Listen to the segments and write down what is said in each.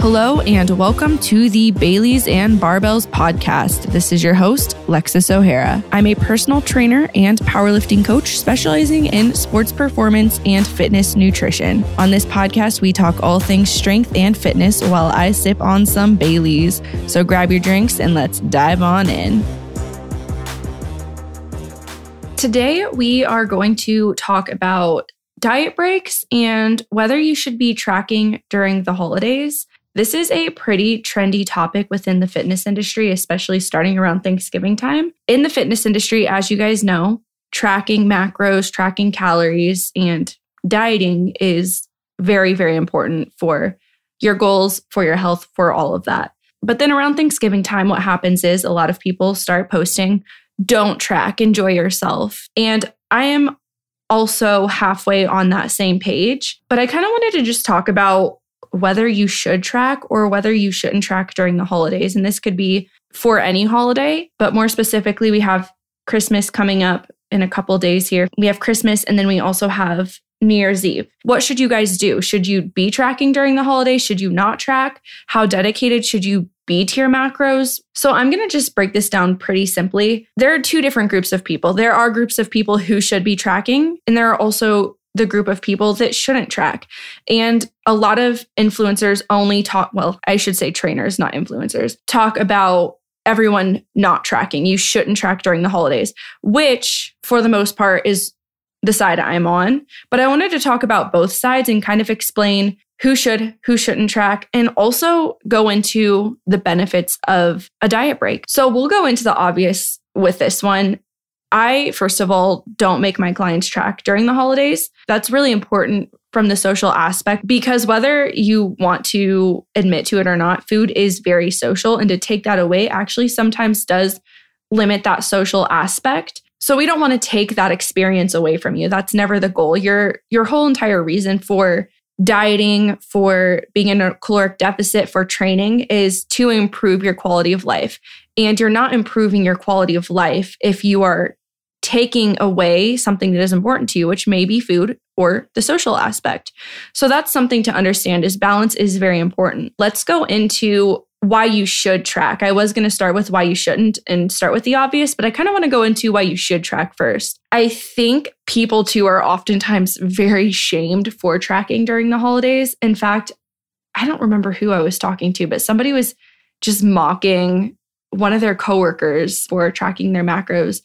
Hello, and welcome to the Baileys and Barbells podcast. This is your host, Lexis O'Hara. I'm a personal trainer and powerlifting coach specializing in sports performance and fitness nutrition. On this podcast, we talk all things strength and fitness while I sip on some Baileys. So grab your drinks and let's dive on in. Today, we are going to talk about diet breaks and whether you should be tracking during the holidays. This is a pretty trendy topic within the fitness industry, especially starting around Thanksgiving time. In the fitness industry, as you guys know, tracking macros, tracking calories, and dieting is very, very important for your goals, for your health, for all of that. But then around Thanksgiving time, what happens is a lot of people start posting, don't track, enjoy yourself. And I am also halfway on that same page. But I kind of wanted to just talk about whether you should track or whether you shouldn't track during the holidays. And this could be for any holiday, but more specifically, we have Christmas coming up in a couple days here. We have Christmas and then we also have New Year's Eve. What should you guys do? Should you be tracking during the holidays? Should you not track? How dedicated should you be to your macros? So I'm going to just break this down pretty simply. There are two different groups of people. There are groups of people who should be tracking, and there are also the group of people that shouldn't track. And a lot of influencers only talk, well, I should say trainers, not influencers, talk about everyone not tracking. You shouldn't track during the holidays, which for the most part is the side I'm on. But I wanted to talk about both sides and kind of explain who should, who shouldn't track, and also go into the benefits of a diet break. So we'll go into the obvious with this one. I, first of all, don't make my clients track during the holidays. That's really important from the social aspect because whether you want to admit to it or not, food is very social. And to take that away actually sometimes does limit that social aspect. So we don't want to take that experience away from you. That's never the goal. Your your whole entire reason for dieting, for being in a caloric deficit, for training is to improve your quality of life. And you're not improving your quality of life if you are taking away something that is important to you, which may be food or the social aspect. So that's something to understand is balance is very important. Let's go into why you should track. I was going to start with why you shouldn't and start with the obvious, but I kind of want to go into why you should track first. I think people too are oftentimes very shamed for tracking during the holidays. In fact, I don't remember who I was talking to, but somebody was just mocking one of their coworkers for tracking their macros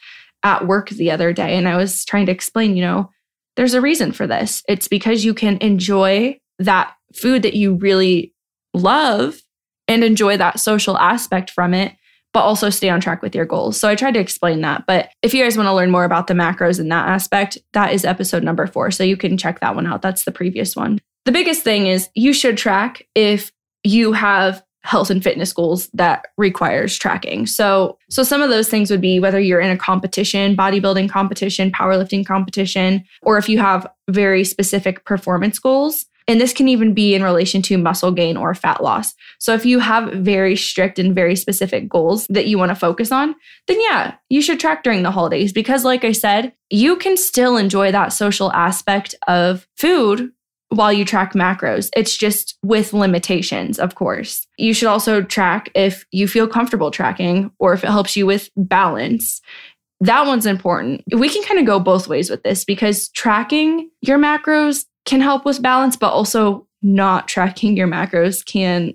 at work the other day. And I was trying to explain, you know, there's a reason for this. It's because you can enjoy that food that you really love and enjoy that social aspect from it, but also stay on track with your goals. So I tried to explain that. But if you guys want to learn more about the macros in that aspect, that is episode number four. So you can check that one out. That's the previous one. The biggest thing is you should track if you have health and fitness goals that requires tracking. So so some of those things would be whether you're in a competition, bodybuilding competition, powerlifting competition, or if you have very specific performance goals. And this can even be in relation to muscle gain or fat loss. So if you have very strict and very specific goals that you want to focus on, then yeah, you should track during the holidays because like I said, you can still enjoy that social aspect of food while you track macros. It's just with limitations, of course. You should also track if you feel comfortable tracking or if it helps you with balance. That one's important. We can kind of go both ways with this because tracking your macros can help with balance, but also not tracking your macros can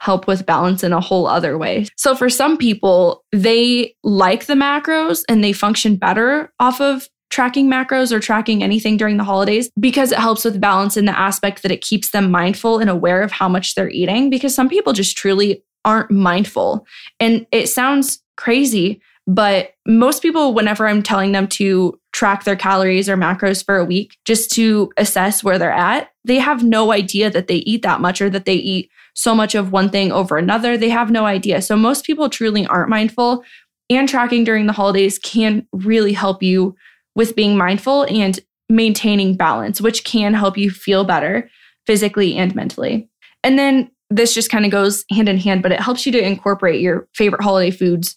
help with balance in a whole other way. So for some people, they like the macros and they function better off of tracking macros or tracking anything during the holidays because it helps with balance in the aspect that it keeps them mindful and aware of how much they're eating because some people just truly aren't mindful. And it sounds crazy, but most people, whenever I'm telling them to track their calories or macros for a week just to assess where they're at, they have no idea that they eat that much or that they eat so much of one thing over another. They have no idea. So most people truly aren't mindful. And tracking during the holidays can really help you with being mindful and maintaining balance, which can help you feel better physically and mentally. And then this just kind of goes hand in hand, but it helps you to incorporate your favorite holiday foods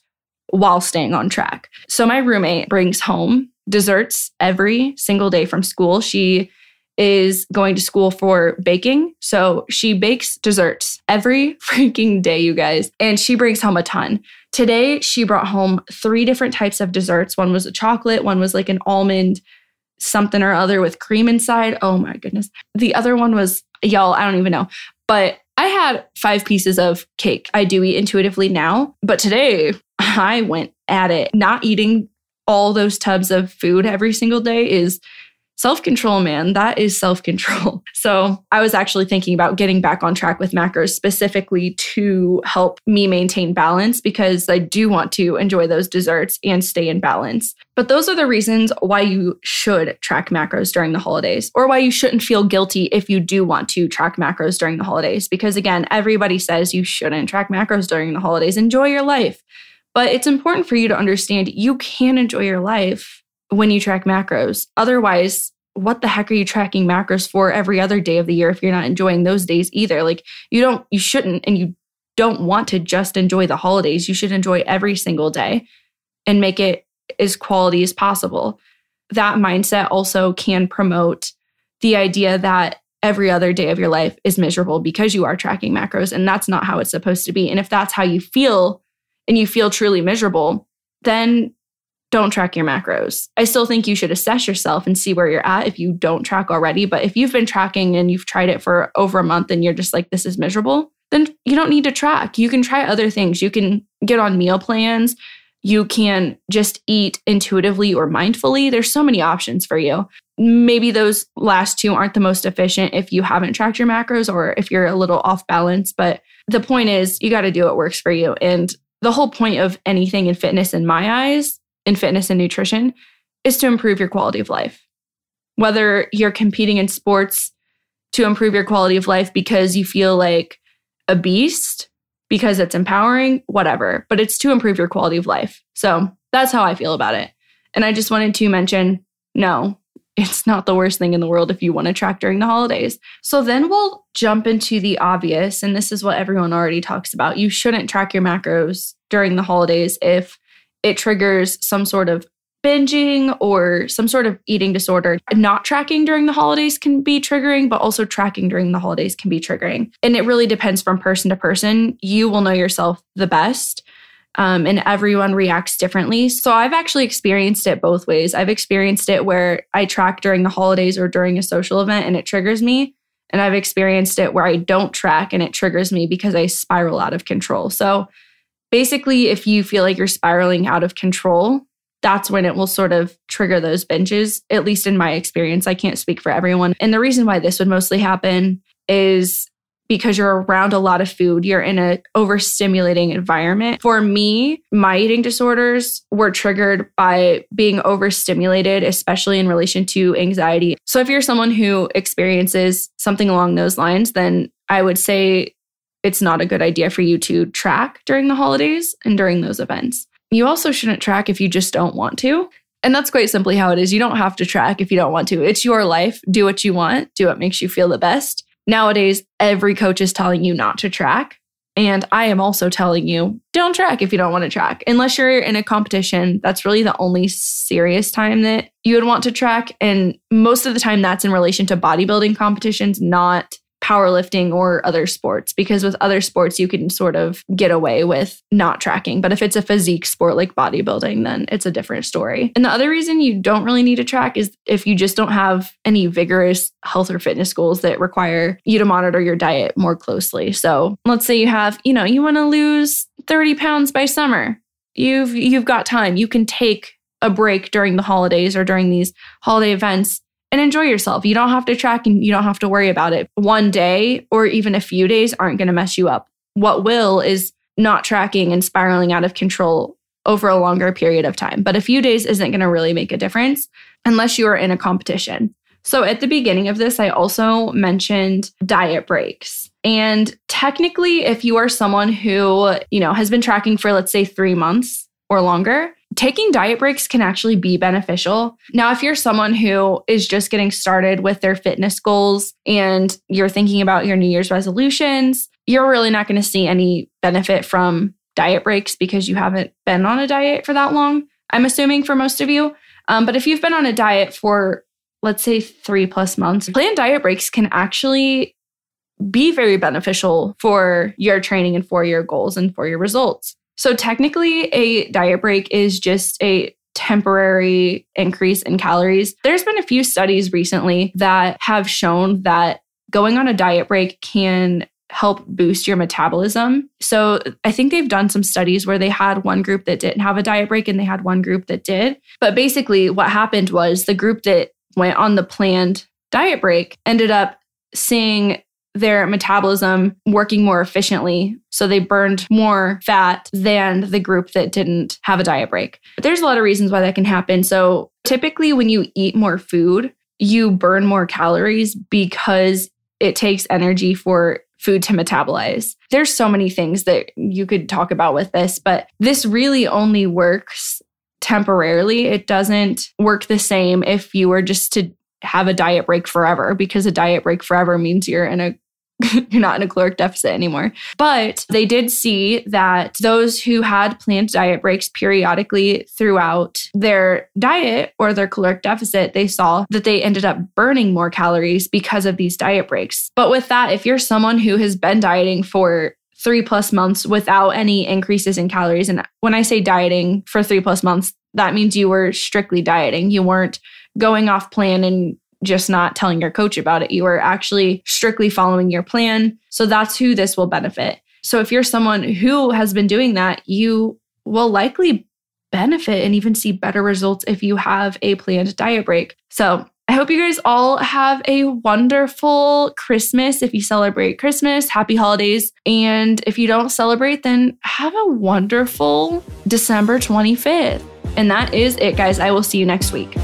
while staying on track. So my roommate brings home desserts every single day from school. She is going to school for baking. So she bakes desserts every freaking day, you guys, and she brings home a ton. Today, she brought home three different types of desserts. One was a chocolate, one was like an almond something or other with cream inside. Oh my goodness. The other one was, y'all, I don't even know. But I had five pieces of cake. I do eat intuitively now, but today I went at it. Not eating all those tubs of food every single day is self control, man. That is self control. So I was actually thinking about getting back on track with macros specifically to help me maintain balance because I do want to enjoy those desserts and stay in balance. But those are the reasons why you should track macros during the holidays or why you shouldn't feel guilty if you do want to track macros during the holidays. Because again, everybody says you shouldn't track macros during the holidays. Enjoy your life. But it's important for you to understand you can enjoy your life when you track macros. Otherwise, what the heck are you tracking macros for every other day of the year if you're not enjoying those days either? Like you don't, you shouldn't, and you don't want to just enjoy the holidays. You should enjoy every single day and make it as quality as possible. That mindset also can promote the idea that every other day of your life is miserable because you are tracking macros. And that's not how it's supposed to be. And if that's how you feel and you feel truly miserable, then don't track your macros. I still think you should assess yourself and see where you're at if you don't track already. But if you've been tracking and you've tried it for over a month and you're just like, this is miserable, then you don't need to track. You can try other things. You can get on meal plans. You can just eat intuitively or mindfully. There's so many options for you. Maybe those last two aren't the most efficient if you haven't tracked your macros or if you're a little off balance. But the point is, you got to do what works for you. And the whole point of anything in fitness, in my eyes, in fitness and nutrition is to improve your quality of life. Whether you're competing in sports to improve your quality of life because you feel like a beast, because it's empowering, whatever, but it's to improve your quality of life. So that's how I feel about it. And I just wanted to mention no, it's not the worst thing in the world if you want to track during the holidays. So then we'll jump into the obvious. And this is what everyone already talks about. You shouldn't track your macros during the holidays if it triggers some sort of binging or some sort of eating disorder. Not tracking during the holidays can be triggering, but also tracking during the holidays can be triggering. And it really depends from person to person. You will know yourself the best. Um, and everyone reacts differently. So I've actually experienced it both ways. I've experienced it where I track during the holidays or during a social event and it triggers me. And I've experienced it where I don't track and it triggers me because I spiral out of control. So basically, if you feel like you're spiraling out of control, that's when it will sort of trigger those binges, at least in my experience. I can't speak for everyone. And the reason why this would mostly happen is because you're around a lot of food, you're in an overstimulating environment. For me, my eating disorders were triggered by being overstimulated, especially in relation to anxiety. So if you're someone who experiences something along those lines, then I would say it's not a good idea for you to track during the holidays and during those events. You also shouldn't track if you just don't want to. And that's quite simply how it is. You don't have to track if you don't want to. It's your life. Do what you want, do what makes you feel the best. Nowadays, every coach is telling you not to track. And I am also telling you, don't track if you don't want to track. Unless you're in a competition, that's really the only serious time that you would want to track. And most of the time, that's in relation to bodybuilding competitions, not powerlifting or other sports because with other sports you can sort of get away with not tracking. But if it's a physique sport like bodybuilding then it's a different story. And the other reason you don't really need to track is if you just don't have any vigorous health or fitness goals that require you to monitor your diet more closely. So let's say you have you know you want to lose 30 pounds by summer. You've you've got time. You can take a break during the holidays or during these holiday events and enjoy yourself. You don't have to track and you don't have to worry about it. One day or even a few days aren't going to mess you up. What will is not tracking and spiraling out of control over a longer period of time. But a few days isn't going to really make a difference unless you are in a competition. So at the beginning of this, I also mentioned diet breaks. And technically, if you are someone who, you know, has been tracking for let's say 3 months or longer, taking diet breaks can actually be beneficial. Now, if you're someone who is just getting started with their fitness goals and you're thinking about your New Year's resolutions, you're really not going to see any benefit from diet breaks because you haven't been on a diet for that long. I'm assuming for most of you. Um, but if you've been on a diet for let's say three plus months, planned diet breaks can actually be very beneficial for your training and for your goals and for your results. So, technically, a diet break is just a temporary increase in calories. There's been a few studies recently that have shown that going on a diet break can help boost your metabolism. So I think they've done some studies where they had one group that didn't have a diet break and they had one group that did. But basically, what happened was the group that went on the planned diet break ended up seeing their metabolism working more efficiently. So they burned more fat than the group that didn't have a diet break. But there's a lot of reasons why that can happen. So typically, when you eat more food, you burn more calories because it takes energy for food to metabolize. There's so many things that you could talk about with this, but this really only works temporarily. It doesn't work the same if you were just to have a diet break forever because a diet break forever means you're in a you're not in a caloric deficit anymore. But they did see that those who had planned diet breaks periodically throughout their diet or their caloric deficit, they saw that they ended up burning more calories because of these diet breaks. But with that, if you're someone who has been dieting for three plus months without any increases in calories, and when I say dieting for three plus months, that means you were strictly dieting. You weren't going off plan and just not telling your coach about it. You were actually strictly following your plan. So that's who this will benefit. So if you're someone who has been doing that, you will likely benefit and even see better results if you have a planned diet break. So I hope you guys all have a wonderful Christmas. If you celebrate Christmas, happy holidays. And if you don't celebrate, then have a wonderful December 25th. And that is it, guys. I will see you next week.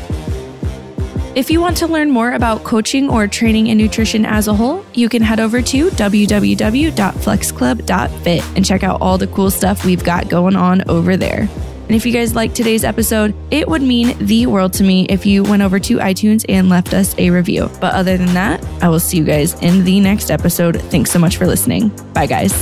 If you want to learn more about coaching or training in nutrition as a whole, you can head over to www.flexclub.fit and check out all the cool stuff we've got going on over there. And if you guys like today's episode, it would mean the world to me if you went over to iTunes and left us a review. But other than that, I will see you guys in the next episode. Thanks so much for listening. Bye, guys.